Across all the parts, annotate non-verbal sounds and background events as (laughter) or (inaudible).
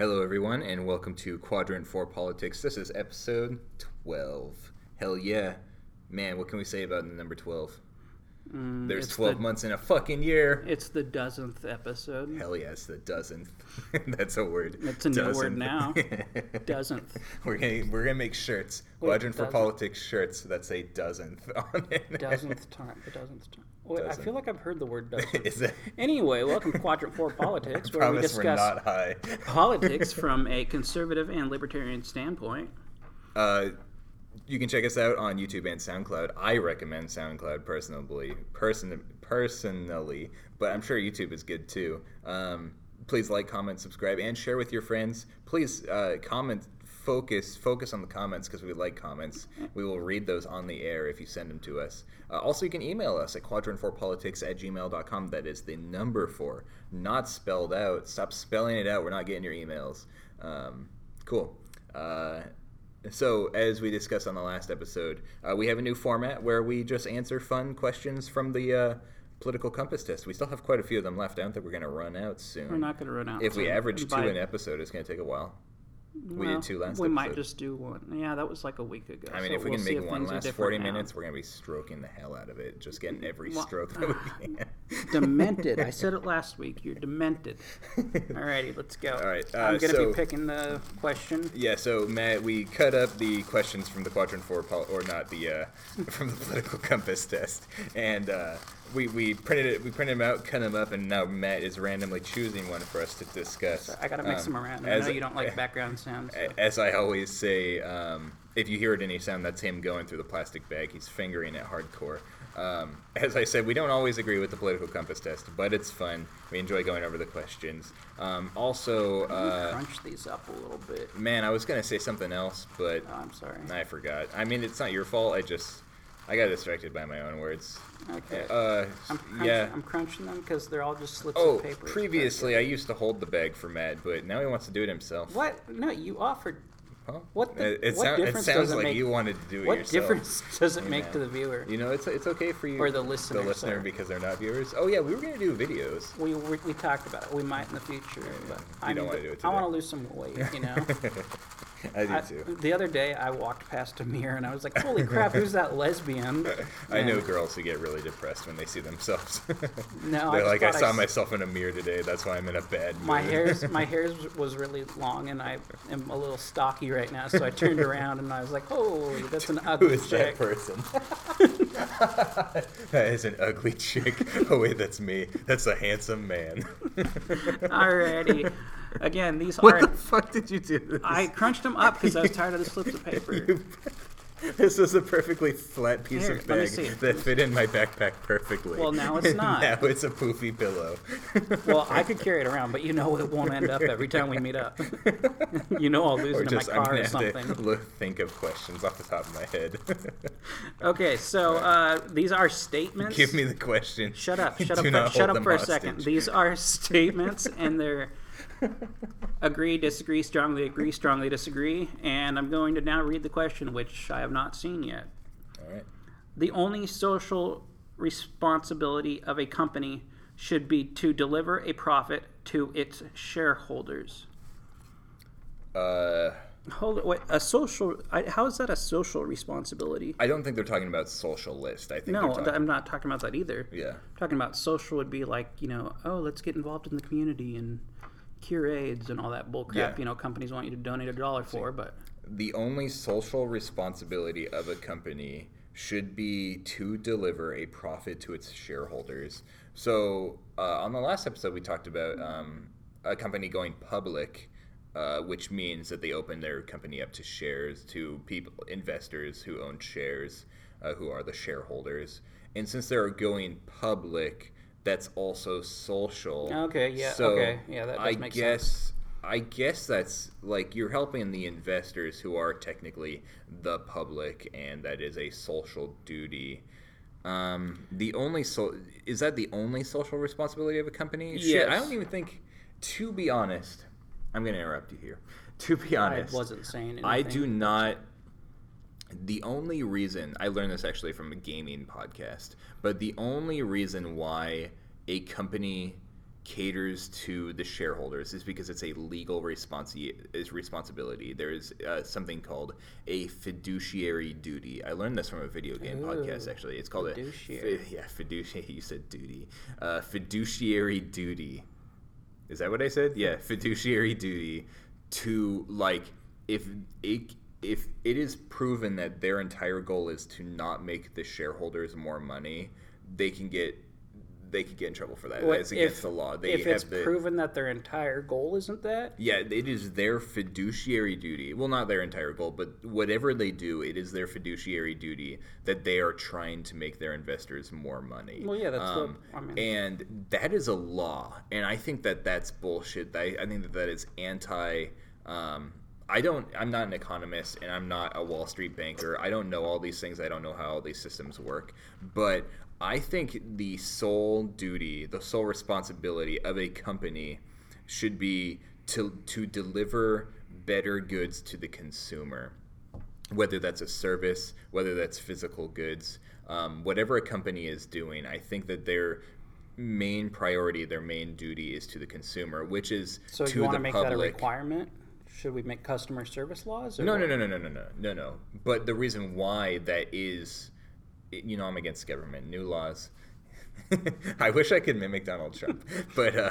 Hello, everyone, and welcome to Quadrant 4 Politics. This is episode 12. Hell yeah. Man, what can we say about number 12? There's 12 the- months in a fucking year. It's the dozenth episode. Hell yes, the dozenth. (laughs) That's a word. It's a new word now. (laughs) Dozenth. we're gonna we're gonna make shirts. Wait, Quadrant for? Politics shirts that say dozenth (laughs) on it. Dozenth time. The dozenth time. Wait, I feel like I've heard the word dozen. Is that Anyway, welcome to Quadrant 4 Politics, where we discuss politics from a conservative and libertarian standpoint. Uh, you can check us out on YouTube and SoundCloud. I recommend SoundCloud personally, person personally, but I'm sure YouTube is good too. Um, please like, comment, subscribe, and share with your friends. Please uh, comment. Focus focus on the comments because we like comments. We will read those on the air if you send them to us. Uh, also, you can email us at quadrant4politics at gmail.com. That is the number four, not spelled out. Stop spelling it out. We're not getting your emails. Um, cool. Uh, so, as we discussed on the last episode, uh, we have a new format where we just answer fun questions from the uh, political compass test. We still have quite a few of them left. I don't think we're going to run out soon. We're not going to run out. if we average two By- an episode, it's going to take a while. We well, did two last We might just do one. Yeah, that was like a week ago. I mean, so if we we'll can make if one last 40 now. minutes, we're going to be stroking the hell out of it. Just getting every Well, stroke that we (laughs) can. demented. I said it (laughs) last week. You're demented. (laughs) Alrighty, let's go. All right, uh, I'm gonna so- be picking the question. Yeah, so Matt, we cut up the questions from the Quadrant Four, pol- or not the uh, from the political compass test, and uh, we we printed it, we printed them out, cut them up, and now Matt is randomly choosing one for us to discuss. I gotta mix Um, them around. I know you don't like (laughs) background sounds. so- As I always say, um, if you hear it any sound, that's him going through the plastic bag. He's fingering it hardcore. Um, as I said, we don't always agree with the political compass test, but it's fun. We enjoy going over the questions. Um, also, uh, Crunch these up a little bit. man, I was gonna say something else, but Oh, I'm sorry. I forgot. I mean, it's not your fault. I just I got distracted by my own words. Okay. Uh, I'm crunch, yeah. I'm crunching them because they're all just slips Oh, of paper. previously I used to hold the bag for Matt, but now he wants to do it himself. What? No, you offered. Huh? What the- it, it, what sound- it difference sounds does it like make- you wanted to do it What yourself. difference (laughs) does it make man. to the viewer? You know, it's it's okay for you Or the listener, the listener sorry. because they're not viewers. Oh yeah, we were gonna do videos. We, we, we talked about it. We might in the future, but You I don't wanna do it I want to lose some weight. You know. (laughs) (laughs) I do I- too. the other day, I walked past a mirror and I was like, "Holy (laughs) crap! Who's that lesbian?" I know girls who get really depressed when they see themselves. (laughs) No, I they're just like, I thought saw s- myself in a mirror today. That's why I'm in a bad mood. My hair's my hair's was really long and I am a little stocky right now, so I turned around and I was like, "Holy, that's an Who ugly is that chick." person? that is an ugly chick. Oh wait, that's me. That's a handsome man. Alrighty. Again, these what are the fuck did you do? This? I crunched them up because I was tired of the (laughs) slips of paper. This was a perfectly flat piece Here, of bag that fit in my backpack perfectly. Well, now it's not. (laughs) now it's a poofy pillow. Well, I could (laughs) carry it around, but you know it won't end up every time we meet up. you know I'll lose or it in my just car or something. to look, think of questions off the top of my head. Okay, so uh, these are statements. Give me the question. Shut up! Shut Do up! For, shut up them for a hostage. second. These are statements, and they're (laughs) agree, disagree, strongly agree, strongly disagree. And I'm going to now read the question, which I have not seen yet. All right. The only social responsibility of a company should be to deliver a profit to its shareholders. Uh, Hold it. Wait, a social? I, how is that a social responsibility? I don't think they're talking about socialist. I think No, they're th- I'm not talking about that either. yeah. talking about social would be like you know oh let's get involved in the community and cure aids and all that bullcrap Yeah. you know companies want you to donate a dollar for but The only social responsibility of a company should be to deliver a profit to its shareholders. So, uh, on the last episode, we talked about um, a company going public, uh, which means that they open their company up to shares to people, investors who own shares, uh, who are the shareholders. And since they're going public, that's also social. Okay, yeah, So okay, yeah, that I guess sense. I guess that's like you're helping the investors who are technically the public, and that is a social duty. Um, the only so is that the only social responsibility of a company? Shit, I don't even think. To be honest, I'm gonna interrupt you here. To be honest, i wasn't saying anything I do not. The only reason I learned this actually from a gaming podcast, but the only reason why a company caters to the shareholders is because it's a legal responsi- is responsibility. There is uh, something called a fiduciary duty. I learned this from a video game podcast. Actually, it's called fiduciary. a fi- yeah fiduciary. (laughs) You said duty. Uh, fiduciary duty. Is that what I said? Yeah, fiduciary duty to like if it if it is proven that their entire goal is to not make the shareholders more money, they can get they could get in trouble for that. What- That's against if- the law. They if have it's the proven that their entire goal isn't that, yeah, it is their fiduciary duty. Well, not their entire goal, but whatever they do, it is their fiduciary duty that they are trying to make their investors more money. Well, yeah, that's the- um, I mean- and that is a law, and I think that that's bullshit. I, I think that that is anti. Um, I don't. I'm not an economist, and I'm not a Wall Street banker. I don't know all these things. I don't know how all these systems work, but I think the sole duty, the sole responsibility of a company should be to to deliver better goods to the consumer whether that's a service, whether that's physical goods, um, whatever a company is doing, I think that their main priority, their main duty is to the consumer, which is so to you want the to make public. that a requirement? Should we make customer service laws? Or No, no, no, no, no, no, no, no, no. But the reason why that is, you know, I'm against government new laws. (laughs) I wish I could mimic Donald Trump, (laughs) but uh,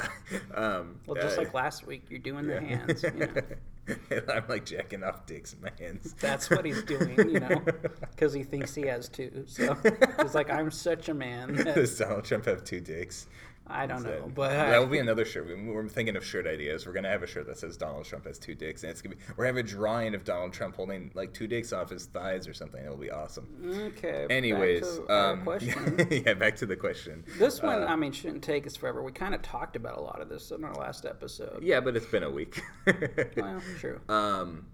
um, Well, just uh, like last week, you're doing the hands. You know. (laughs) I'm like jacking off dicks in my hands. That's what he's doing, you know, because he thinks he has two. So he's like, I'm such a man. that- Does Donald Trump have two dicks? I don't know, but that will be another shirt. We- We're thinking of shirt ideas. We're gonna have a shirt that says Donald Trump has two dicks, and it's gonna be. We're gonna have a drawing of Donald Trump holding like two dicks off his thighs or something. It'll be awesome. okay. Anyways, um, question. (laughs) yeah, back to the question. This one, Uh, I mean, shouldn't take us forever. We kind of talked about a lot of this in our last episode. yeah, but it's been a week. (laughs) Well, true. Um,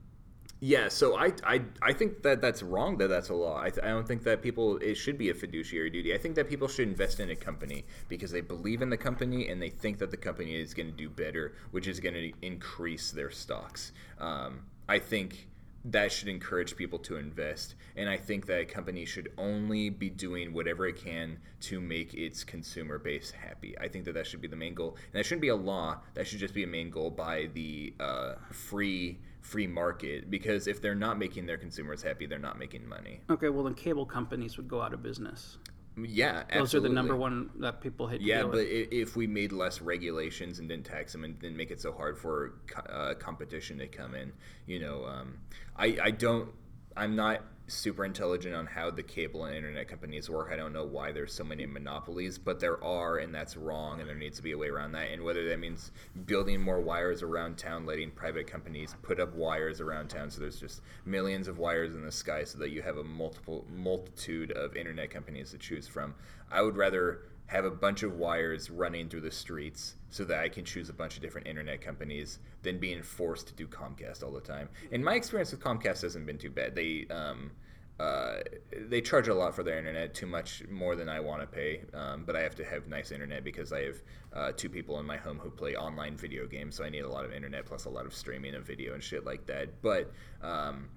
yeah, so I, I I think that that's wrong. That that's a law. I, th- I don't think that people it should be a fiduciary duty. I think that people should invest in a company because they believe in the company and they think that the company is going to do better, which is going to increase their stocks. Um, I think that should encourage people to invest, and I think that a company should only be doing whatever it can to make its consumer base happy. I think that that should be the main goal, and that shouldn't be a law. That should just be a main goal by the uh, free free market because if they're not making their consumers happy, they're not making money. Okay, well, then cable companies would go out of business. Yeah, absolutely. Those are the number one that people hate. To Yeah, but with. if we made less regulations and didn't tax them and didn't make it so hard for uh, competition to come in, you know, um, I, I don't, I'm not super intelligent on how the cable and internet companies work. I don't know why there's so many monopolies, but there are, and that's wrong, and there needs to be a way around that. And whether that means building more wires around town, letting private companies put up wires around town, so there's just millions of wires in the sky, so that you have a multiple multitude of internet companies to choose from. I would rather have a bunch of wires running through the streets so that I can choose a bunch of different internet companies than being forced to do Comcast all the time. And my experience with Comcast hasn't been too bad. They um, uh, they charge a lot for their internet, too much more than I want to pay. Um, but I have to have nice internet because I have uh, two people in my home who play online video games, so I need a lot of internet plus a lot of streaming of video and shit like that. But um,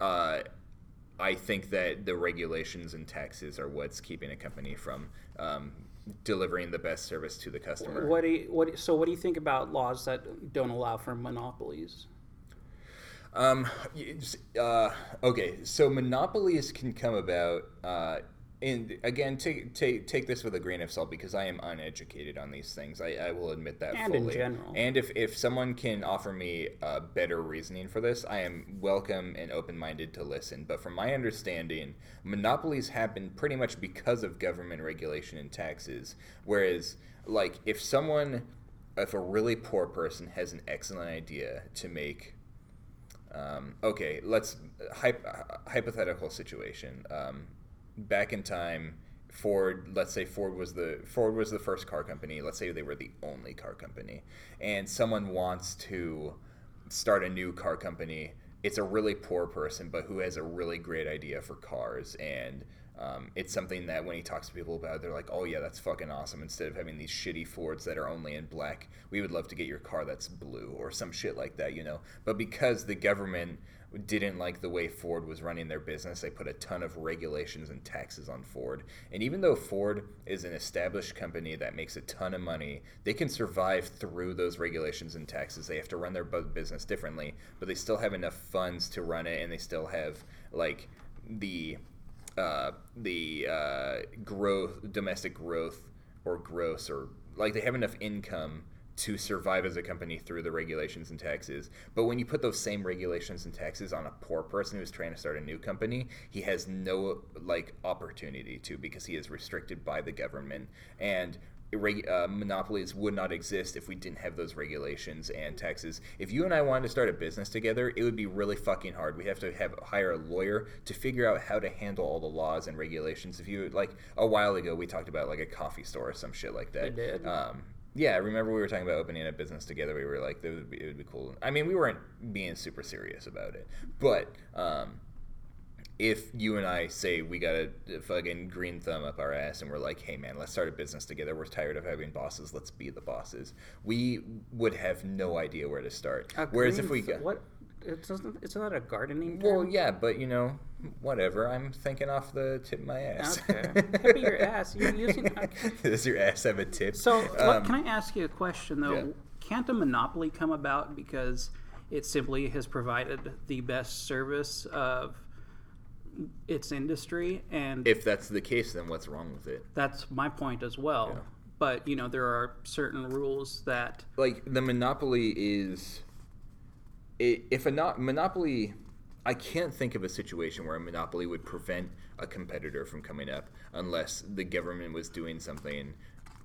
uh, I think that the regulations and taxes are what's keeping a company from um, delivering the best service to the customer. what do you, what? So, what do you think about laws that don't allow for monopolies? Um, uh, okay, so monopolies can come about. Uh, and again, take take take this with a grain of salt because I am uneducated on these things. I, I will admit that And in fully. general. And if if someone can offer me uh, better reasoning for this, I am welcome and open minded to listen. But from my understanding, monopolies happen pretty much because of government regulation and taxes. Whereas, like, if someone, if a really poor person has an excellent idea to make um, okay, let's hyp- hypothetical situation. Um, back in time, Ford. Let's say Ford was the Ford was the first car company. Let's say they were the only car company, and someone wants to start a new car company. It's a really poor person, but who has a really great idea for cars and um, it's something that when he talks to people about, they're like, "Oh yeah, that's fucking awesome." Instead of having these shitty Fords that are only in black, we would love to get your car that's blue or some shit like that, you know. But because the government didn't like the way Ford was running their business. They put a ton of regulations and taxes on Ford. And even though Ford is an established company that makes a ton of money, they can survive through those regulations and taxes. They have to run their business differently, but they still have enough funds to run it and they still have like the uh, the uh, growth, domestic growth or gross or like they have enough income to survive as a company through the regulations and taxes. But when you put those same regulations and taxes on a poor person who's trying to start a new company, he has no like opportunity to because he is restricted by the government and uh, monopolies would not exist if we didn't have those regulations and taxes. If you and I wanted to start a business together, it would be really fucking hard. We'd have to have hire a lawyer to figure out how to handle all the laws and regulations. If you like a while ago, we talked about like a coffee store or some shit like that. We did. Um, yeah, I remember we were talking about opening a business together. We were like, it would be, it would be cool. I mean, we weren't being super serious about it, but um, if you and I say we got a fucking green thumb up our ass and we're like, hey man, let's start a business together. We're tired of having bosses. Let's be the bosses. We would have no idea where to start. A Whereas if we th- got what it's not it's not a gardening well, yeah, but you know, whatever. I'm thinking off the tip of my ass. Okay. Could be your ass. You're using. (laughs) (laughs) Does your ass have a tip? So, what, Um, can I ask you a question though? yeah. Can't a monopoly come about because it simply has provided the best service of its industry, and if that's the case, then what's wrong with it? that's my point as well. Yeah. But you know, there are certain rules that like the monopoly is if a not monopoly i can't think of a situation where a monopoly would prevent a competitor from coming up unless the government was doing something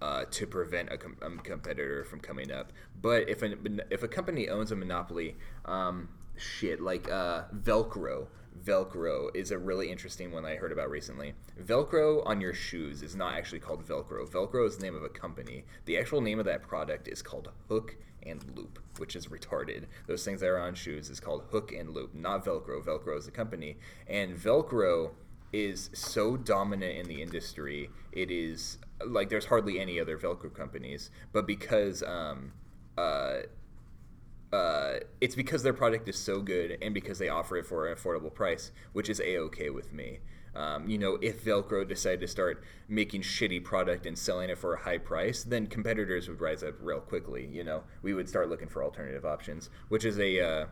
uh, to prevent a, com- a competitor from coming up but if a, if a company owns a monopoly um, shit like uh, velcro Velcro is a really interesting one I heard about recently. Velcro on your shoes is not actually called Velcro. Velcro is the name of a company. The actual name of that product is called Hook and Loop, which is retarded. Those things that are on shoes is called Hook and Loop, not Velcro. Velcro is a company. And Velcro is so dominant in the industry, it is like there's hardly any other Velcro companies. But because um, uh, uh, it's because their product is so good and because they offer it for an affordable price, which is a okay with me. Um, you know, if Velcro decided to start making shitty product and selling it for a high price, then competitors would rise up real quickly. You know, we would start looking for alternative options, which is a uh,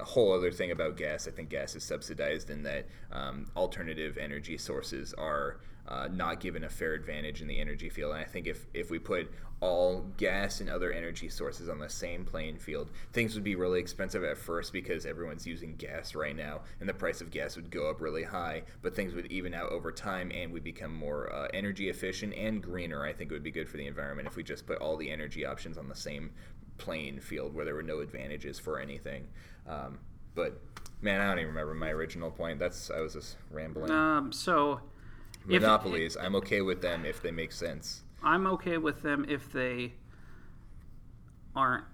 a whole other thing about gas. I think gas is subsidized in that um, alternative energy sources are uh, not given a fair advantage in the energy field. And I think if, if we put all gas and other energy sources on the same playing field, things would be really expensive at first because everyone's using gas right now, and the price of gas would go up really high. But things would even out over time, and we become more uh, energy efficient and greener. I think it would be good for the environment if we just put all the energy options on the same playing field where there were no advantages for anything. Um, but man, I don't even remember my original point. That's I was just rambling. um, so if- Monopolies, I'm okay with them if they make sense. I'm okay with them if they aren't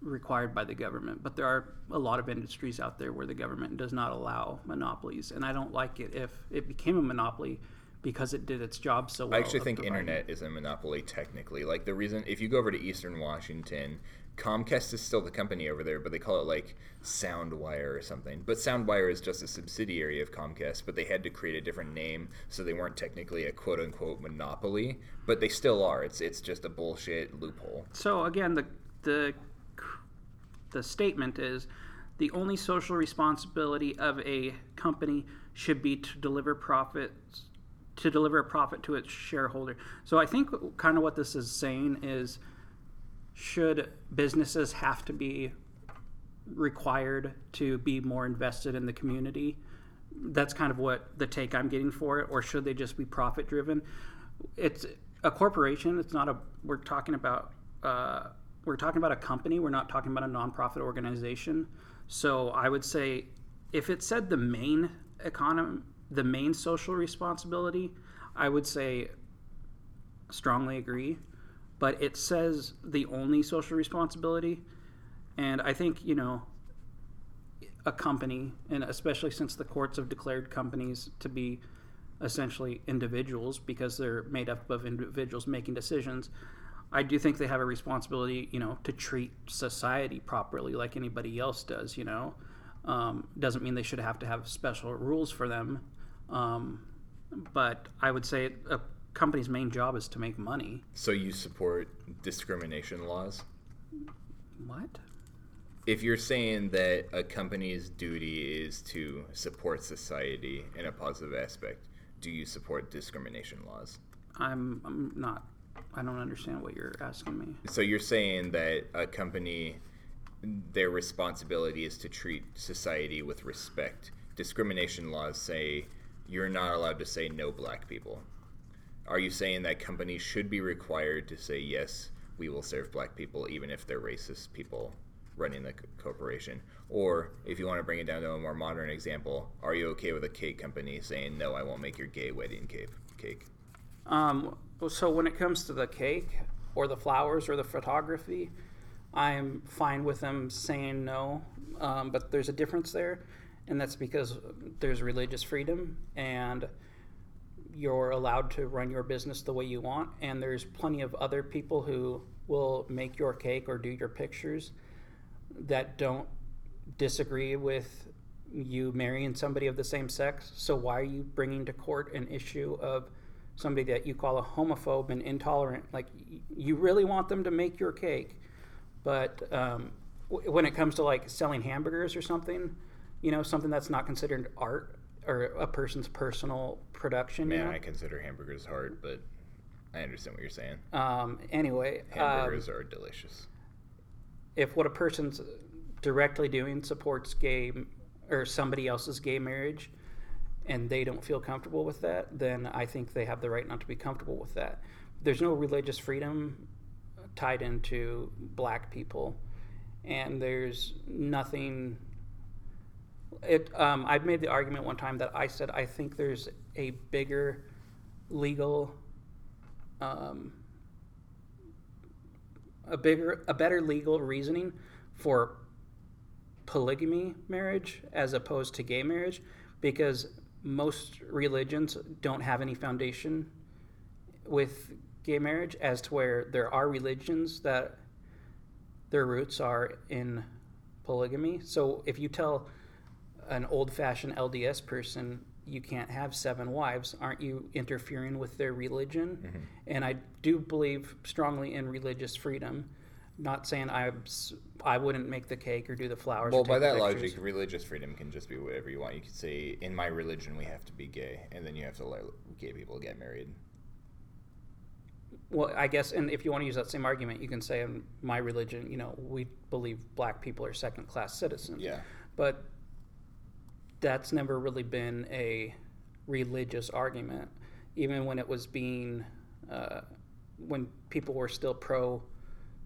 required by the government. But there are a lot of industries out there where the government does not allow monopolies, and I don't like it if it became a monopoly because it did its job so well. I actually think providing- internet is a monopoly technically. Like the reason, if you go over to Eastern Washington, Comcast is still the company over there, but they call it like SoundWire or something. But SoundWire is just a subsidiary of Comcast, but they had to create a different name, so they weren't technically a quote unquote monopoly, but they still are. It's it's just a bullshit loophole. So again, the the the statement is the only social responsibility of a company should be to deliver profits to deliver a profit to its shareholder. So I think kind of what this is saying is should businesses have to be required to be more invested in the community? That's kind of what the take I'm getting for it, or should they just be profit driven? It's a corporation. It's not a. We're talking about. Uh, we're talking about a company. We're not talking about a nonprofit organization. So I would say, if it said the main economy, the main social responsibility, I would say strongly agree. But it says the only social responsibility, and I think you know a company, and especially since the courts have declared companies to be essentially individuals because they're made up of individuals making decisions. I do think they have a responsibility, you know, to treat society properly like anybody else does. You know, um, doesn't mean they should have to have special rules for them. Um, but I would say a company's main job is to make money. So you support discrimination laws? What? If you're saying that a company's duty is to support society in a positive aspect, do you support discrimination laws? I'm, I'm not. I don't understand what you're asking me. So you're saying that a company, their responsibility is to treat society with respect. Discrimination laws say you're not allowed to say no black people. Are you saying that companies should be required to say yes, we will serve black people even if they're racist people running the corporation? Or if you want to bring it down to a more modern example, are you okay with a cake company saying no, I won't make your gay wedding cake? Cake. Um, so when it comes to the cake or the flowers or the photography, I'm fine with them saying no, um, but there's a difference there, and that's because there's religious freedom and you're allowed to run your business the way you want, and there's plenty of other people who will make your cake or do your pictures that don't disagree with you marrying somebody of the same sex. So why are you bringing to court an issue of somebody that you call a homophobe and intolerant? Like you really want them to make your cake, but um, w- when it comes to like selling hamburgers or something, you know, something that's not considered art or a person's personal production. Man, you know? I consider hamburgers hard, but I understand what you're saying. Um, anyway, Hamburgers um, are delicious. if what a person's directly doing supports gay or somebody else's gay marriage and they don't feel comfortable with that, then I think they have the right not to be comfortable with that. There's no religious freedom tied into black people, and there's nothing. It. Um, I've made the argument one time that I said I think there's a bigger legal um, a bigger a better legal reasoning for polygamy marriage as opposed to gay marriage because most religions don't have any foundation with gay marriage as to where there are religions that their roots are in polygamy so if you tell an old-fashioned LDS person you can't have seven wives aren't you interfering with their religion Mm-hmm. and I do believe strongly in religious freedom. Not saying I I wouldn't make the cake or do the flowers. Well, by that pictures. logic, religious freedom can just be whatever you want. You could say, in my religion, we have to be gay, and then you have to let gay people get married. Well, I guess, and if you want to use that same argument, you can say in my religion, you know, we believe black people are second class citizens. Yeah. But that's never really been a religious argument, even when it was being, uh, when people were still pro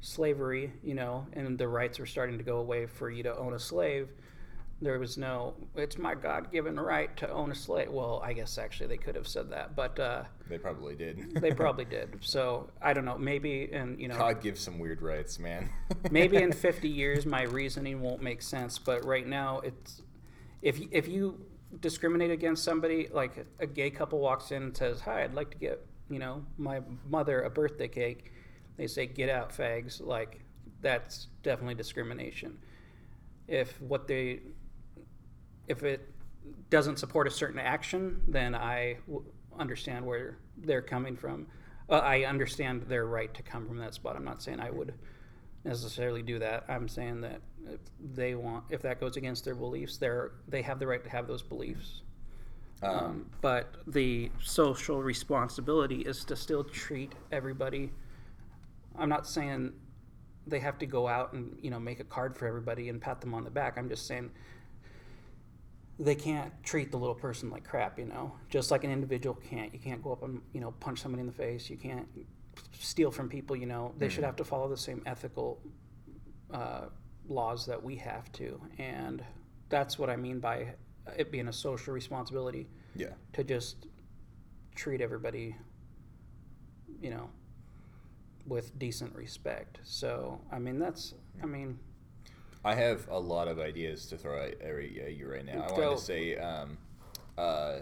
slavery, you know, and the rights were starting to go away for you to own a slave. There was no, it's my God given right to own a slave. Well, I guess actually they could have said that, but uh, They probably did. (laughs) they probably did. So I don't know. Maybe, and you know, God gives some weird rights, man. maybe in (laughs) 50 years my reasoning won't make sense but right now it's if if you discriminate against somebody like a gay couple walks in and says hi i'd like to get you know my mother a birthday cake they say get out fags like that's definitely discrimination. If what they if it doesn't support a certain action then i w- understand where they're coming from. Uh, i understand their right to come from that spot. I'm not saying i would necessarily do that. I'm saying that if they want, if that goes against their beliefs, they're they have the right to have those beliefs. Um, but the social responsibility is to still treat everybody. I'm not saying they have to go out and you know make a card for everybody and pat them on the back. I'm just saying they can't treat the little person like crap. You know, just like an individual can't. You can't go up and you know punch somebody in the face. You can't steal from people. You know, they should have to follow the same ethical uh, laws that we have to, and that's what I mean by it being a social responsibility yeah. to just treat everybody, you know, with decent respect. So, I mean, that's, I mean, I have a lot of ideas to throw at, you right now. I Go. wanted to say, um, uh,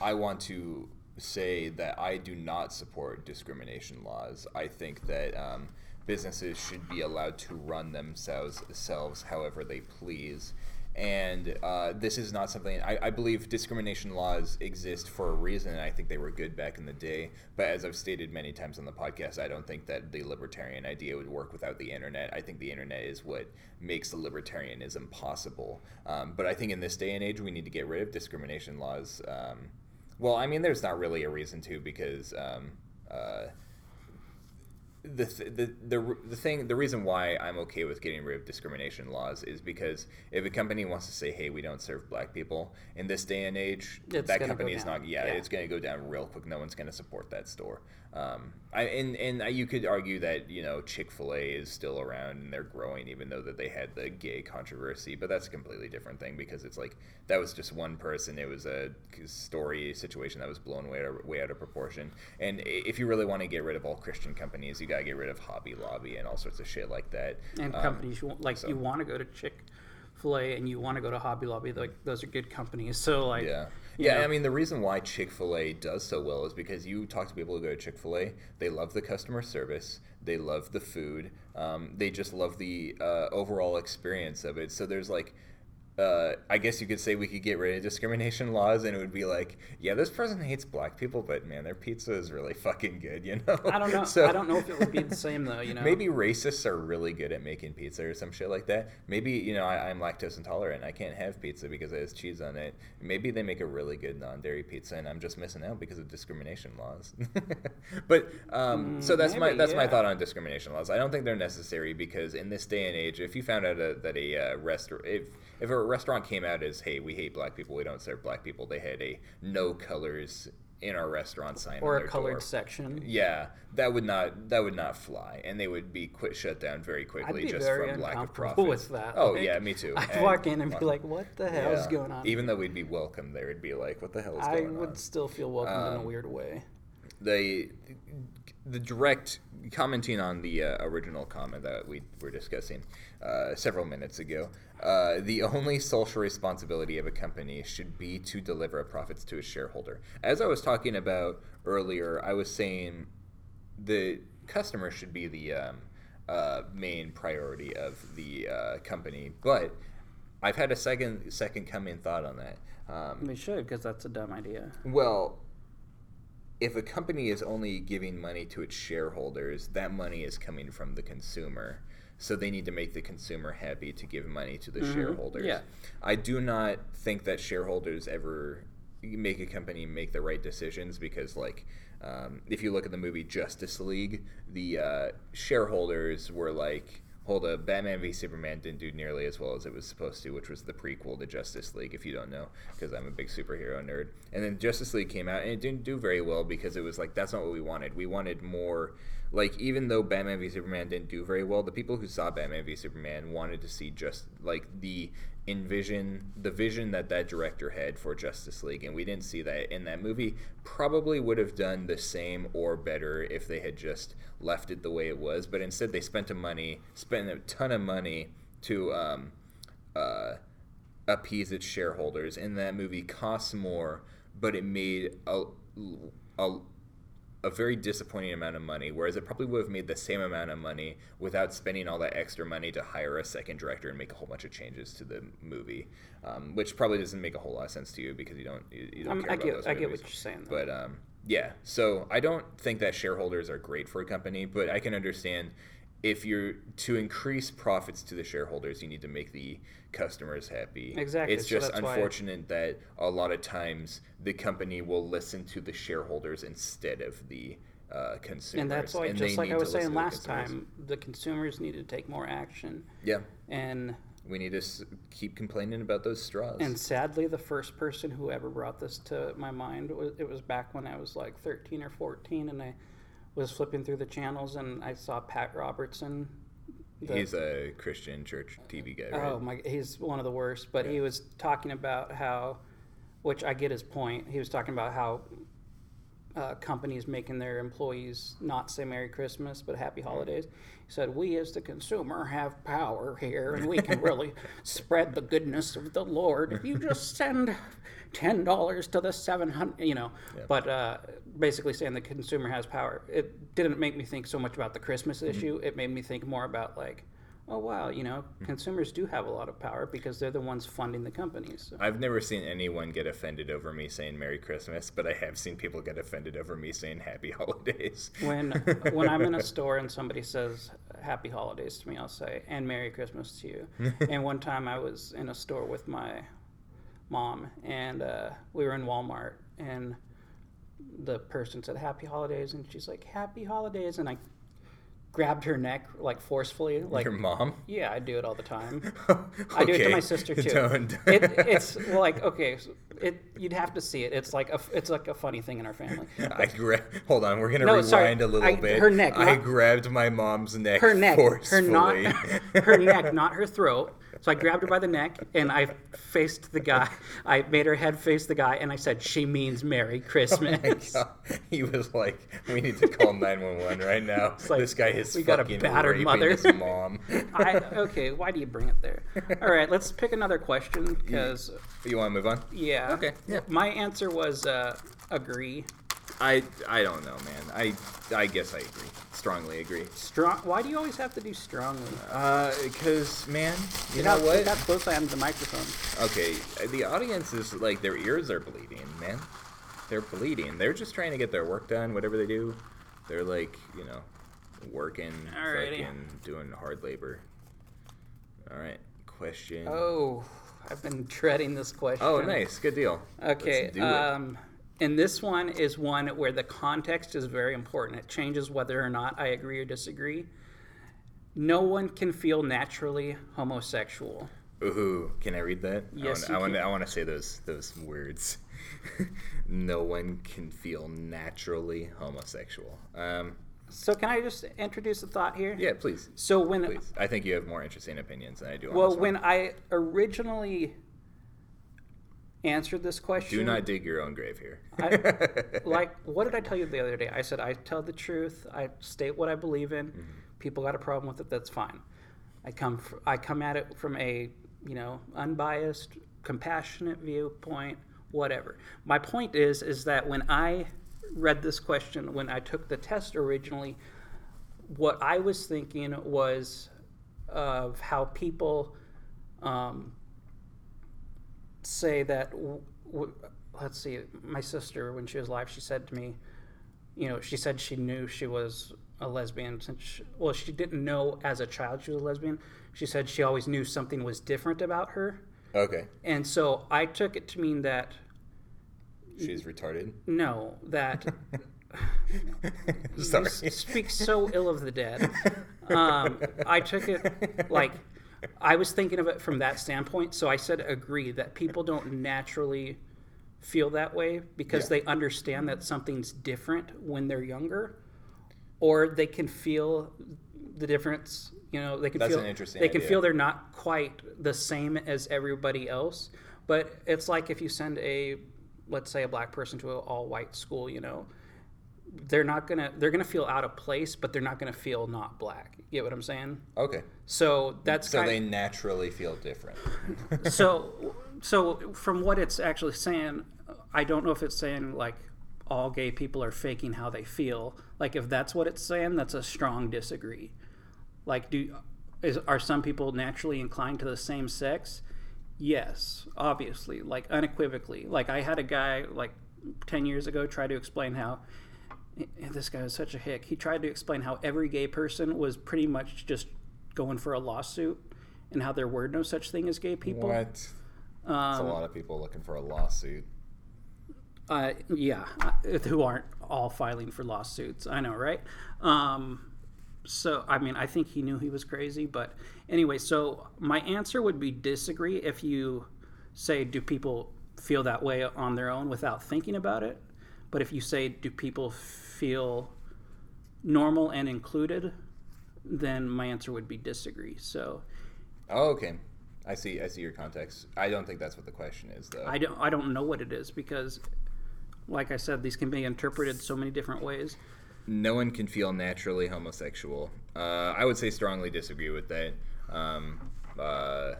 I want to say that I do not support discrimination laws. I think that um, businesses should be allowed to run themselves, themselves however they please. And uh, this is not something I, I believe discrimination laws exist for a reason, and I think they were good back in the day. But as I've stated many times on the podcast, I don't think that the libertarian idea would work without the internet. I think the internet is what makes the libertarianism possible. Um, but I think in this day and age, we need to get rid of discrimination laws. Um, well, I mean, there's not really a reason to because um, uh, the, the the the thing the reason why I'm okay with getting rid of discrimination laws is because if a company wants to say, "Hey, we don't serve black people," in this day and age, It's that company is down. not. Yeah, Yeah. it's going to go down real quick. No one's going to support that store. Um, I, and and I- you could argue that you know Chick Fil A is still around and they're growing, even though that they had the gay controversy. But that's a completely different thing because it's like that was just one person. It was a story situation that was blown way out, way out of proportion. And if you really want to get rid of all Christian companies, you got to get rid of Hobby Lobby and all sorts of shit like that. and Um, companies like so- you want to go to Chick Fil A and you want to go to Hobby Lobby. Like those are good companies. So like Yeah. Yeah, I mean, the reason why Chick fil A does so well is because you talk to people who go to Chick fil A, they love the customer service, they love the food, um, they just love the uh, overall experience of it. So there's like, uh, I guess you could say we could get rid of discrimination laws and it would be like, yeah, this person hates black people, but man, their pizza is really (laughs) fucking good, you know? I don't know. (laughs) So- I don't know if it would be the same though. You (laughs) know, Maybe racists are really good at making pizza or some shit like that. Maybe, you know, I, I'm lactose intolerant. I can't have pizza because it has cheese on it. Maybe they make a really good non dairy pizza and I'm just missing out because of discrimination laws. but, um, so that's my maybe, that's my thought on discrimination laws. I don't think they're necessary because in this day and age, if you found out a, that a uh, restaurant, if, if a restaurant came out as, hey, we hate black people, we don't serve black people, they had a no colors in our restaurant sign or a colored door. section. Yeah, that would not that would not fly, and they would be quit shut down very quickly be just very from lack of profits. with that, Oh like, yeah, me too. I'd And- walk in and be like, "What the hell is going on?" Even though we'd be welcome there, it'd be like, what the hell is I going on?" I would still feel welcomed in a Um, weird way. The the direct commenting on the uh, original comment that we were discussing uh, several minutes ago. Uh, the only social responsibility of a company should be to deliver profits to a shareholder. As I was talking about earlier, I was saying the customer should be the um, uh, main priority of the uh, company, but I've had a second second coming thought on that. Um, We should because that's a dumb idea. well, if a company is only giving money to its shareholders, that money is coming from the consumer. So they need to make the consumer happy to give money to the shareholders. yeah. I do not think that shareholders ever make a company make the right decisions because, like, um, if you look at the movie Justice League, the uh, shareholders were like, hold up, Batman v Superman didn't do nearly as well as it was supposed to, which was the prequel to Justice League, if you don't know, because I'm a big superhero nerd. And then Justice League came out and it didn't do very well because it was like, that's not what we wanted. We wanted more. Like, even though Batman v Superman didn't do very well, the people who saw Batman v Superman wanted to see just like the envision, the vision that that director had for Justice League. And we didn't see that in that movie. Probably would have done the same or better if they had just left it the way it was. But instead, they spent a money, spent a ton of money to um, uh, appease its shareholders. And that movie costs more, but it made a, a, a very disappointing amount of money, whereas it probably would have made the same amount of money without spending all that extra money to hire a second director and make a whole bunch of changes to the movie, um, which probably doesn't make a whole lot of sense to you because you don't you, you don't Um, care I about get, those I get what you're saying. Though. But um, yeah, so I don't think that shareholders are great for a company, but I can understand if you're to increase profits to the shareholders, you need to make the customers happy. Exactly, It's so just why- unfortunate that a lot of times the company will listen to the shareholders instead of the uh, consumers. and that's why, and just like I was saying to the last time, the consumers need to take more action. Yeah, And we need to s- keep complaining about those straws. and sadly, the first person who ever brought this to my mind was it was back when I was like 13 or 14, and I was flipping through the channels and I saw Pat Robertson. the- He's a Christian church TV guy, right? Oh my! He's one of the worst. But he was talking about how, which I get his point. He was talking about how uh, companies making their employees not say Merry Christmas but Happy Holidays. He said, "We as the consumer have power here, and we can really (laughs) spread the goodness of the Lord if you just send ten dollars to the seven hundred, you know." But uh, basically saying the consumer has power. It didn't make me think so much about the Christmas issue. It made me think more about like. Oh wow! You know, consumers do have a lot of power because they're the ones funding the companies. So. I've never seen anyone get offended over me saying Merry Christmas, but I have seen people get offended over me saying Happy Holidays. when when I'm in a (laughs) store and somebody says Happy Holidays to me, I'll say and Merry Christmas to you. (laughs) and one time I was in a store with my mom and uh, we were in Walmart and the person said Happy Holidays and she's like Happy Holidays and I grabbed her neck like forcefully like Your mom? yeah I do it all the time. (laughs) I do it to my sister too. Don't. It, it's like okay, it you'd have to see it. It's like a it's like a funny thing in our family. (laughs) I gra- hold on. We're gonna No, rewind sorry, a little I- bit. her neck, I not- grabbed my mom's neck. her neck, her not, (laughs) her neck, not her throat. So I grabbed her by the neck and I faced the guy. I made her head face the guy and I said, "She means Merry oh Christmas." God, he was like, "We need to call 911 right now. like, this guy is we got a battered mother." mom." (laughs) I, okay, why do you bring it there? All right, let's pick another question because you want to move on? yeah. Okay, yeah. My answer was uh, agree. I I don't know, man. I I guess I agree. Strongly agree. Strong. Why do you always have to do strongly? Uh, because man, you know out- what? That close on the microphone. Okay, the audience is like their ears are bleeding, man. They're bleeding. They're just trying to get their work done, whatever they do. They're like, you know, working, Alrighty. fucking doing hard labor. All right, question. Oh, I've been dreading this question. Oh, nice, good deal. Okay. Let's do it. Um, and this one is one where the context is very important. It changes whether or not I agree or disagree. No one can feel naturally homosexual. Ooh, can I read that? Yes, I want. can. I want to say those those words. (laughs) no one can feel naturally homosexual. Um, So can I just introduce a thought here? yeah, please, So when please. I think you have more interesting opinions than I do. On well when I originally answered this question, do not dig your own grave here. I, (laughs) like what did I tell you the other day? I said I tell the truth. I state what I believe in. Mm-hmm. People got a problem with it. That's fine. I come fr- I come at it from a you know unbiased, compassionate viewpoint. Whatever. My point is is that when I read this question, when I took the test originally, what I was thinking was of how people um, say that. W- w- let's see. My sister, when she was alive, she said to me, you know, she said she knew she was a lesbian since. She, well, she didn't know as a child she was a lesbian. She said she always knew something was different about her, Okay, and so I took it to mean that she's retarded. no, that (laughs) Sorry. you s- speak so ill of the dead. Um, I took it like I was thinking of it from that standpoint. So I said agree that people don't naturally feel that way because Yeah. they understand that something's different when they're younger, or they can feel the difference. You know, they can That's feel an interesting they can feel they're not quite the same as everybody else. But it's like if you send a, let's say, a black person to an all-white school, you know, they're not gonna they're gonna feel out of place, but they're not gonna feel not black. You get what I'm saying? Okay, So that's so they naturally feel different. (laughs) so so from what it's actually saying, I don't know if it's saying like all gay people are faking how they feel. Like if that's what it's saying, that's a strong disagree. Like do is are some people naturally inclined to the same sex? Yes, obviously, like unequivocally. Like I had a guy like 10 years ago try to explain how this guy was such a hick. He tried to explain how every gay person was pretty much just going for a lawsuit and how there were no such thing as gay people. What? It's a Um, lot of people looking for a lawsuit. Uh, yeah, uh, who aren't all filing for lawsuits. I know, right? Um, so, I mean, I think he knew he was crazy. But anyway, so my answer would be disagree if you say, do people feel that way on their own without thinking about it? But if you say, do people feel normal and included, then my answer would be disagree. So Oh, okay. I see. I see your context. I don't think that's what the question is, though. I don't, I don't know what it is because like I said, these can be interpreted so many different ways. no one can feel naturally homosexual. Uh, I would say strongly disagree with that. Um, uh,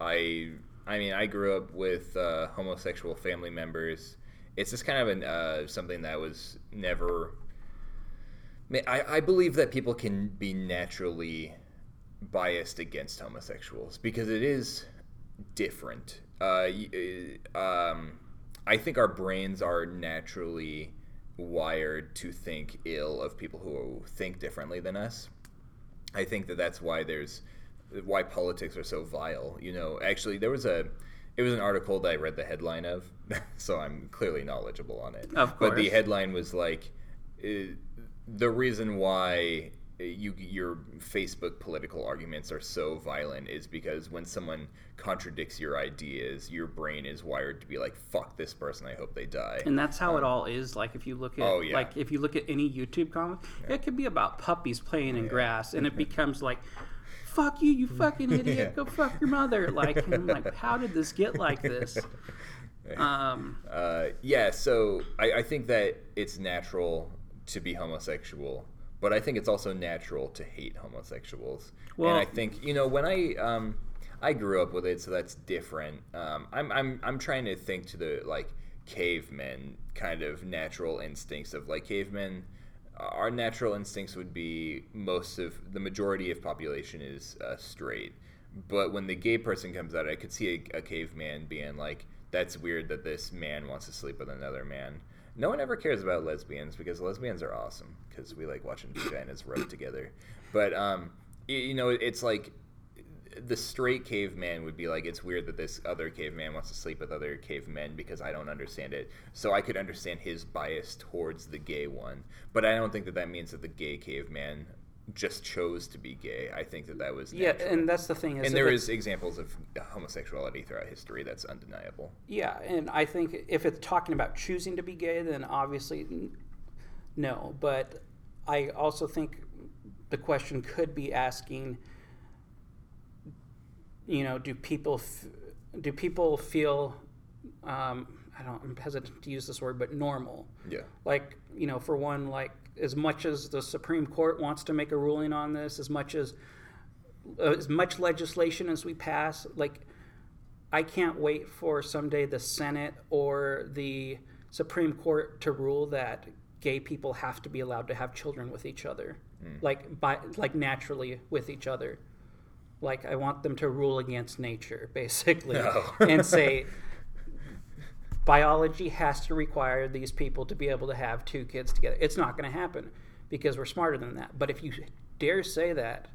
I, I mean, I grew up with uh, homosexual family members. It's just kind of an, uh, something that was never. I, I believe that people can be naturally biased against homosexuals because it is different. Uh, uh, um, I think our brains are naturally wired to think ill of people who think differently than us. I think that that's why there's why politics are so vile. You know, actually, there was a it was an article that I read the headline of, (laughs) so I'm clearly knowledgeable on it. Of course. But the headline was like, uh, the reason why you your Facebook political arguments are so violent is because when someone contradicts your ideas, your brain is wired to be like, "Fuck this person. I hope they die." And that's how it all is. Like if you look at Oh, yeah. like if you look at any YouTube comment, it could be about puppies playing in grass, and it (laughs) becomes like, "Fuck you, you fucking (laughs) idiot! Go fuck your mother!" Like, I'm like, how did this get like this? (laughs) Um, Uh, yeah, so I, I think that it's natural to be homosexual, but I think it's also natural to hate homosexuals. Well- and I think you know when I um, I grew up with it, so that's different. Um, I'm I'm I'm trying to think to the like cavemen kind of natural instincts of like cavemen. Our natural instincts would be most of the majority of population is uh, straight, but when the gay person comes out, I could see a, a caveman being like, "That's weird that this man wants to sleep with another man." No one ever cares about lesbians because lesbians are awesome because we like watching vaginas rub together. But um, you know, it's like the straight caveman would be like, it's weird that this other caveman wants to sleep with other cavemen because I don't understand it. So I could understand his bias towards the gay one, but I don't think that that means that the gay caveman just chose to be gay. I think that that was yeah, natural. and that's the thing is, and there is examples of homosexuality throughout history that's undeniable. Yeah, and I think if it's talking about choosing to be gay, then obviously no. But I also think the question could be asking, you know, do people f- do people feel? Um, I don't. I'm hesitant to use this word, but normal. Yeah. Like you know, for one, like as much as the Supreme Court wants to make a ruling on this, as much as uh, as much legislation as we pass, like I can't wait for someday the Senate or the Supreme Court to rule that gay people have to be allowed to have children with each other, like by like naturally with each other. Like I want them to rule against nature, basically, No. (laughs) and say biology has to require these people to be able to have two kids together. It's not going to happen because we're smarter than that. But if you dare say that,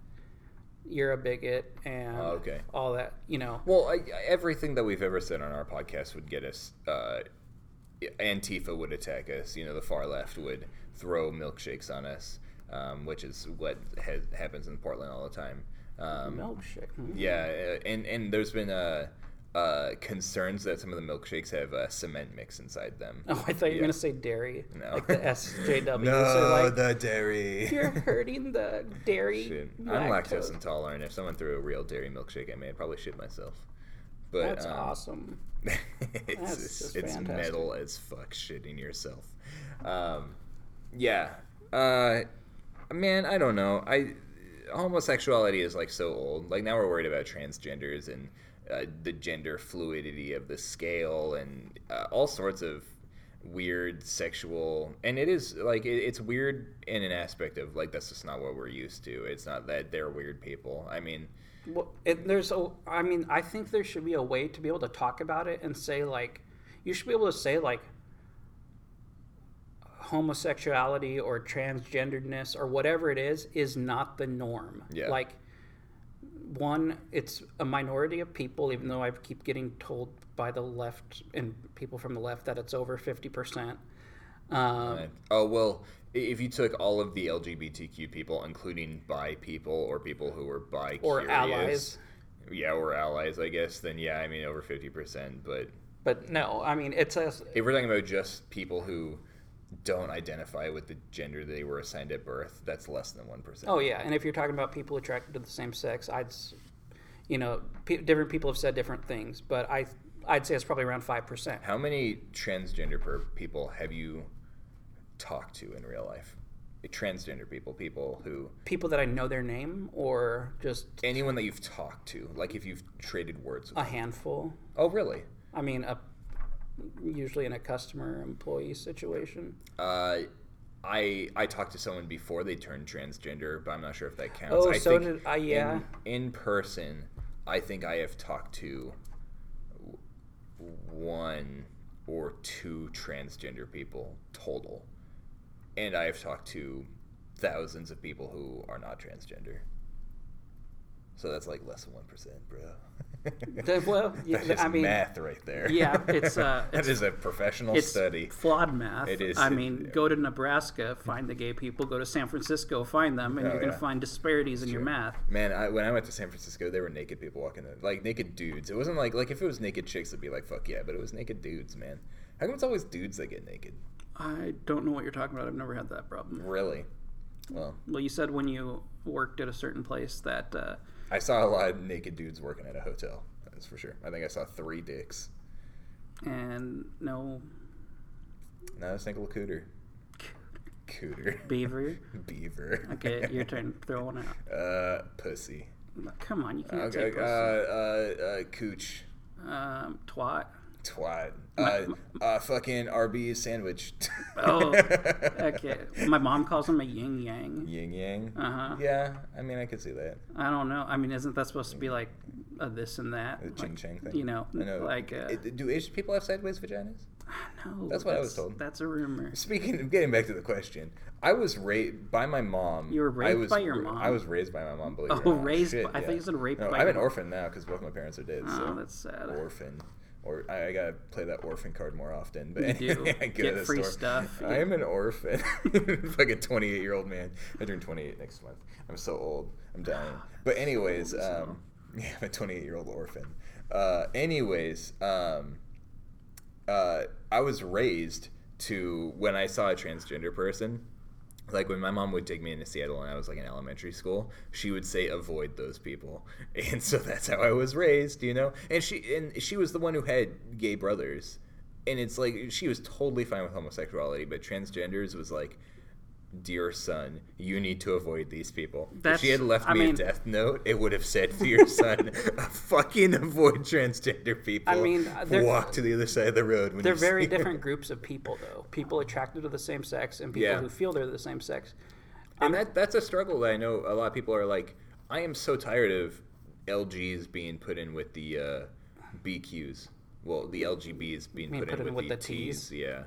you're a bigot and Oh, okay. all that, you know. Well, I, everything that we've ever said on our podcast would get us. Uh, Antifa would attack us. You know, the far left would throw milkshakes on us, um, which is what ha- happens in Portland all the time. Um, Milkshake. hmm. yeah, uh, and and there's been uh, uh, concerns that some of the milkshakes have uh, cement mix inside them. (laughs) Oh, I thought you were Yeah. gonna say dairy, No. like the SJW. so (laughs) like, the dairy. you're (laughs) hurting the dairy. Shit. I'm lactose intolerant. If someone threw a real dairy milkshake at me, I'd probably shit myself. But That's um, awesome. it's That's it's, it's metal as fuck shitting yourself. Um, yeah. Uh, man, I don't know. I homosexuality is like so old. Like now we're worried about transgenders and uh, the gender fluidity of the scale and uh, all sorts of weird sexual and it is like it, it's weird in an aspect of like that's just not what we're used to it's not that they're weird people i mean Well, it, there's a. I mean, I think there should be a way to be able to talk about it and say like, you should be able to say like, homosexuality or transgenderedness or whatever it is is not the norm. Yeah. Like, one, it's a minority of people, even though I keep getting told by the left and people from the left that it's over fifty percent. Um, Right. Oh well, if you took all of the LGBTQ people, including bi people or people who were bi Or allies. yeah, or allies, I guess, then yeah, I mean over fifty percent. But but no, I mean it's a if we're talking about just people who don't identify with the gender they were assigned at birth, that's less than one percent. Oh yeah, and if you're talking about people attracted to the same sex, I'd, you know, pe different people have said different things, but I I'd say it's probably around five percent. How many transgender per- people have you talked to in real life? Transgender people, people who People that I know their name, or just anyone that you've talked to, like if you've traded words. with a handful. Oh, really? I mean, a, usually in a customer employee situation. Uh, I I talked to someone before they turned transgender, but I'm not sure if that counts. Oh, I so think did I- yeah. In, in person, I think I have talked to one or two transgender people total, and I have talked to thousands of people who are not transgender. So that's like less than one percent, bro. (laughs) (laughs) The- well, (laughs) yeah, that is I mean, math right there. yeah, it's uh, (laughs) it's, is a professional it's study. flawed math. It is, I mean, yeah. go to Nebraska, find the gay people. Go to San Francisco, find them, and Oh, you're gonna find disparities in your math. Man, I, when I went to San Francisco, there were naked people walking, in, like naked dudes. It wasn't like like if it was naked chicks, it'd be like fuck yeah, but it was naked dudes, man. How come it's always dudes that get naked? I don't know what you're talking about. I've never had that problem. Really? Well, Well, you said when you worked at a certain place that uh, I saw a lot of naked dudes working at a hotel. That's for sure. I think I saw three dicks. and no Not a single cooter. Cooter. (laughs) beaver. Beaver. Okay, (laughs) your turn. Throw one out. Uh, pussy. Come on, you can't Okay. take Uh, uh, uh, cooch. Um, twat. Twat. Uh, (laughs) uh, fucking Arby's sandwich. Oh, (laughs) okay. My mom calls him a yin yang. Yin yang. Uh huh. Yeah, I mean, I could see that. I don't know. I mean, isn't that supposed to be like a this and that? The ching Like, chang thing. You know, know. like uh, It- do Asian people have sideways vaginas? no. that's what I was told. That's a rumor. Speaking of getting back to the question, I was raised by my mom. You were I was, by your mom? I was raised by my mom. Believe it Oh, or not. raised Shit, by- I thought you said raped no, I'm an orphan now because both my parents are dead. Oh, so that's sad. orphan. Or I, I gotta play that orphan card more often. But You (laughs) do. anyway, I go Get free store. stuff. I am an orphan. (laughs) like a 28 year old man. I turn 28 next month. I'm so old. I'm dying. (gasps) But anyways, hell. um, (laughs) yeah, I'm a 28 year old orphan. Uh, anyways, um, uh, I was raised to when I saw a transgender person, like when my mom would take me into Seattle and I was like in elementary school, she would say avoid those people, (laughs) and so that's how I was raised, you know. And she and she was the one who had gay brothers, and it's like she was totally fine with homosexuality, but transgenders was like. Dear son, you need to avoid these people. if she had left I me mean- a death note, it would have said, "Dear son, (laughs) fucking avoid transgender people. I mean, walk to the other side of the road." When They're very see them." different groups of people, though. People attracted to the same sex and people Yeah. who feel they're the same sex. and that that's a struggle that I know a lot of people are like. I am so tired of LGs being put in with the uh, BQs. Well, the LGBs being Being put, in with, the, T's. Yeah,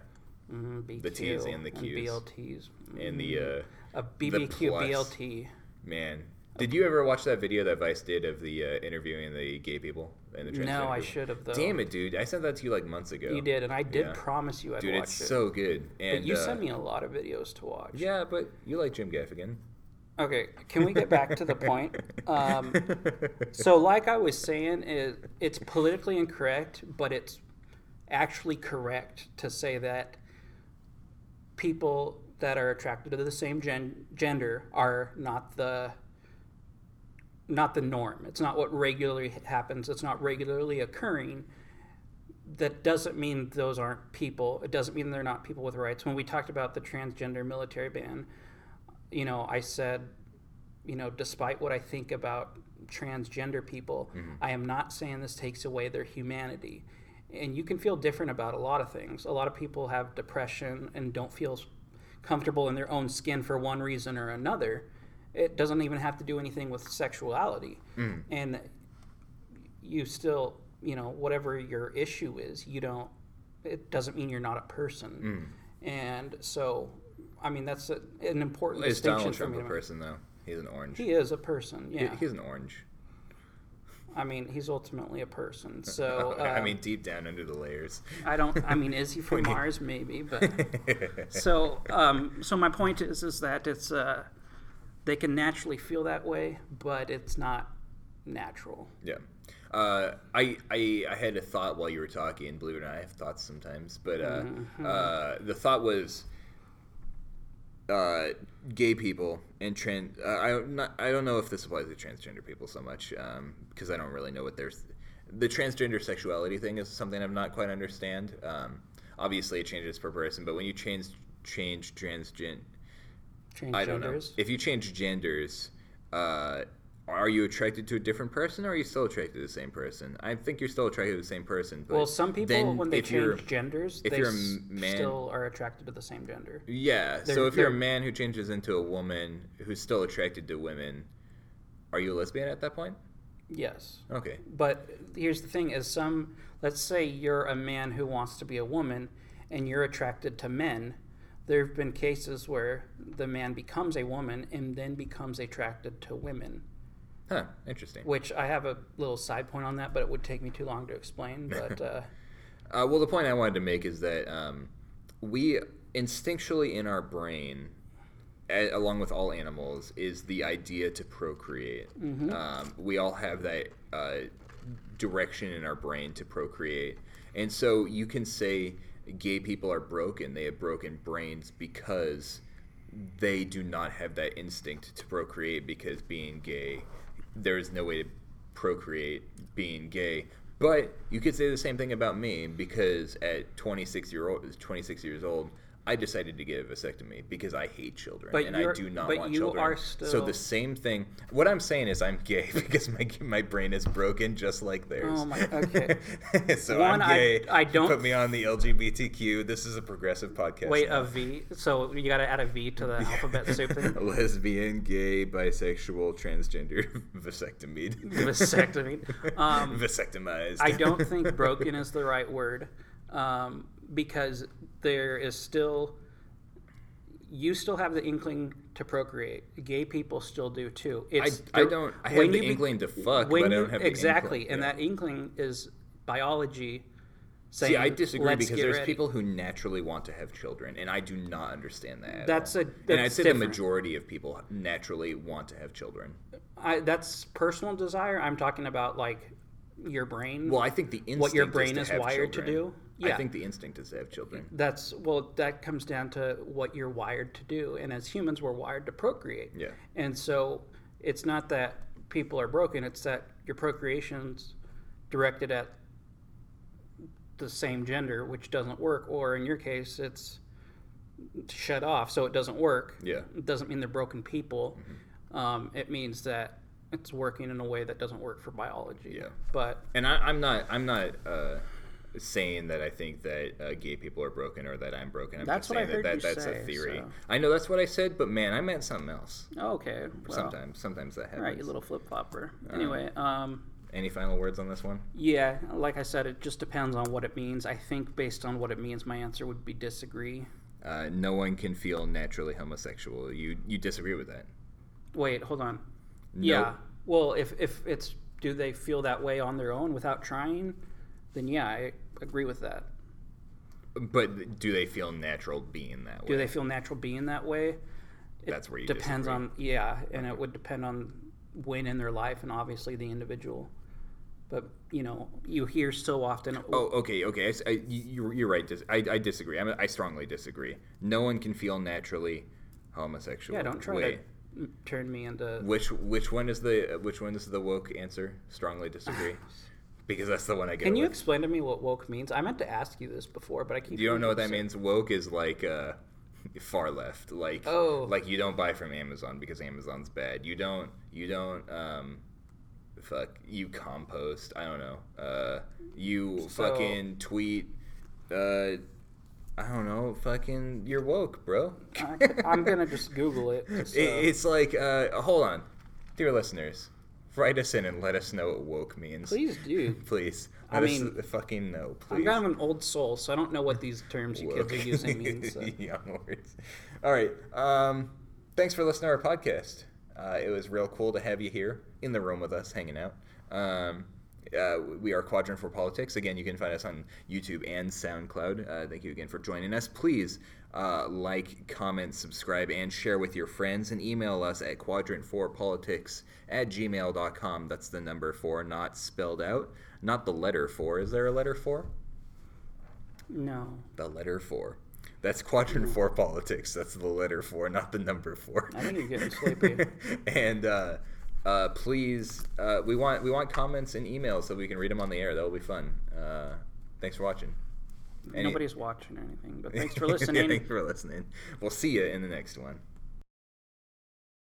Mm, BQ The Ts and the Qs. BLTs. and the uh, A BBQ. BLT. man. Did you ever watch that video that Vice did of the uh, interviewing the gay people and the transgender No, I should have though. Damn it, dude! I sent that to you like months ago. You did, and I did Yeah. promise you I'd dude. watch It's so good. And but you uh, sent me a lot of videos to watch. Yeah, but you like Jim Gaffigan. Okay, can we get back to the point? Um, so, like I was saying, it, it's politically incorrect, but it's actually correct to say that people that are attracted to the same gen- gender are not the not the norm. It's not what regularly happens. It's not regularly occurring. That doesn't mean those aren't people. It doesn't mean they're not people with rights. When we talked about the transgender military ban, you know, I said, you know, despite what I think about transgender people, mm-hmm. I am not saying this takes away their humanity. And you can feel different about a lot of things. A lot of people have depression and don't feel comfortable in their own skin for one reason or another. It doesn't even have to do anything with sexuality. Hmm. And you still, you know, whatever your issue is, you don't, it doesn't mean you're not a person. Hmm. And so, I mean, that's a, an important Is distinction Donald for Trump a person though? He's an orange. He is a person, He- yeah. He's an orange. I mean, he's ultimately a person. (laughs) So, I um, mean, deep down under the layers. I don't. I mean, is he (laughs) from Mars? Maybe, but (laughs) so. Um, so my point is, is that it's uh, they can naturally feel that way, but it's not natural. Yeah. Uh, I, I I had a thought while you were talking. Believe it or not, I have thoughts sometimes. But uh, Mm-hmm. uh, the thought was uh, gay people and trans. Uh, I not, I don't know if this applies to transgender people so much because I don't really know what their the transgender sexuality thing is something I'm not quite understand. Um, obviously, it changes per person, but when you change change transgen, Change I don't know. If you change genders, uh, are you attracted to a different person, or are you still attracted to the same person? I think you're still attracted to the same person. But well, some people when they change genders, if they you're man- still are attracted to the same gender. Yeah. so They're- if you're a man who changes into a woman who's still attracted to women, are you a lesbian at that point? Yes. Okay. But here's the thing: is some let's say you're a man who wants to be a woman, and you're attracted to men. There have been cases where the man becomes a woman and then becomes attracted to women. Huh. Interesting. Which I have a little side point on that, but it would take me too long to explain. (laughs) But uh, Uh, well, the point I wanted to make is that um, we instinctually in our brain, a- along with all animals, is the idea to procreate. Um, we all have that uh, direction in our brain to procreate, and so you can say gay people are broken. They have broken brains because they do not have that instinct to procreate because being gay, there is no way to procreate being gay. But you could say the same thing about me because at 26 year old, 26 years old, I decided to get a vasectomy because I hate children But and I do not but want you children. are So the same thing. What I'm saying is I'm gay (laughs) because my my brain is broken just like theirs. Oh my- okay. (laughs) so One, I'm gay. I You don't- put me on the LGBTQ. This is a progressive podcast. wait, now. a V. So you got to add a V to the (laughs) alphabet soup thing. lesbian, gay, bisexual, transgender, vasectomy. Vasectomy. Um, Vasectomized. I don't think broken is the right word um, because there is still you still have the inkling to procreate. Gay people still do too. I, It's I there- don't. I have the be- inkling to fuck, but I don't have the exactly, and Yeah. that inkling is biology. Saying, See, I disagree "Let's because there's ready." people who naturally want to have children, and I do not understand that. at That's a- and I'd that's say the majority of people naturally want to have children. I, that's personal desire. I'm talking about like your brain. Well, I think the instinct what your is brain is have wired to children. Do. I think the instinct is to have children. That's well, that comes down to what you're wired to do, and as humans, we're wired to procreate. Yeah. And so, it's not that people are broken; it's that your procreation's directed at the same gender, which doesn't work, or in your case, it's shut off, so it doesn't work. Yeah. Mm-hmm. It doesn't mean they're broken people. Um, it means that it's working in a way that doesn't work for biology. Yeah. But And I, I'm not. I'm not. Uh, saying that I think that uh, gay people are broken or that I'm broken. I'm That's just what I saying heard that, you that that's say, a theory. so- I know that's what I said, but man, I meant something else. okay. Well, sometimes, sometimes that happens. All right, you little flip flopper. Anyway, um, Any final words on this one? Yeah, like I said, it just depends on what it means. I think based on what it means, my answer would be disagree. Uh, no one can feel naturally homosexual. You you disagree with that? Wait, hold on. Nope. Yeah. Well, if if it's do they feel that way on their own without trying, then yeah, I agree with that. But do they feel natural being that way? Do they feel natural being that way? It That's where you depends disagree. on yeah, and it would depend on when in their life and obviously the individual. But you know, you hear so often. Oh, oh okay, okay. I I- you, you're right. I, I disagree. I, mean, I strongly disagree. No one can feel naturally homosexual. yeah, don't try Wait, to turn me into. Which which one is the which one is the woke answer? Strongly disagree, (laughs) because that's the one I get. Can you with. explain to me what woke means? I meant to ask you this before, but I keep. You don't know what that means? Woke is like uh, (laughs) far left. Like Oh. like you don't buy from Amazon because Amazon's bad. You don't you don't um, fuck you compost. I don't know. Uh, you So- fucking tweet. Uh, I don't know. Fucking you're woke, bro. I, I'm gonna just Google it. (laughs) just, uh, It- it's like uh, hold on, dear listeners, write us in and let us know what woke means. please do. (laughs) Please. I Let us mean, fucking know, please. I'm kind of an old soul, so I don't know what these terms you kids are using mean. So. (laughs) Young words. All right. Um, thanks for listening to our podcast. Uh, it was real cool to have you here in the room with us, hanging out. Um, uh, we are Quadrant for Politics. Again, you can find us on YouTube and SoundCloud. Uh, thank you again for joining us. Please uh, like, comment, subscribe, and share with your friends. And email us at quadrant4politics at gmail.com. That's the number four, not spelled out. Not the letter four. Is there a letter four? No, The letter four. That's quadrant four politics. That's the letter four, not the number four. I think you're getting sleepy. (laughs) and uh, uh, please, uh, we want we want comments and emails so we can read them on the air. That will be fun. Uh, thanks for watching. Any- Nobody's watching or anything, but thanks for (laughs) listening. thanks for listening. We'll see you in the next one.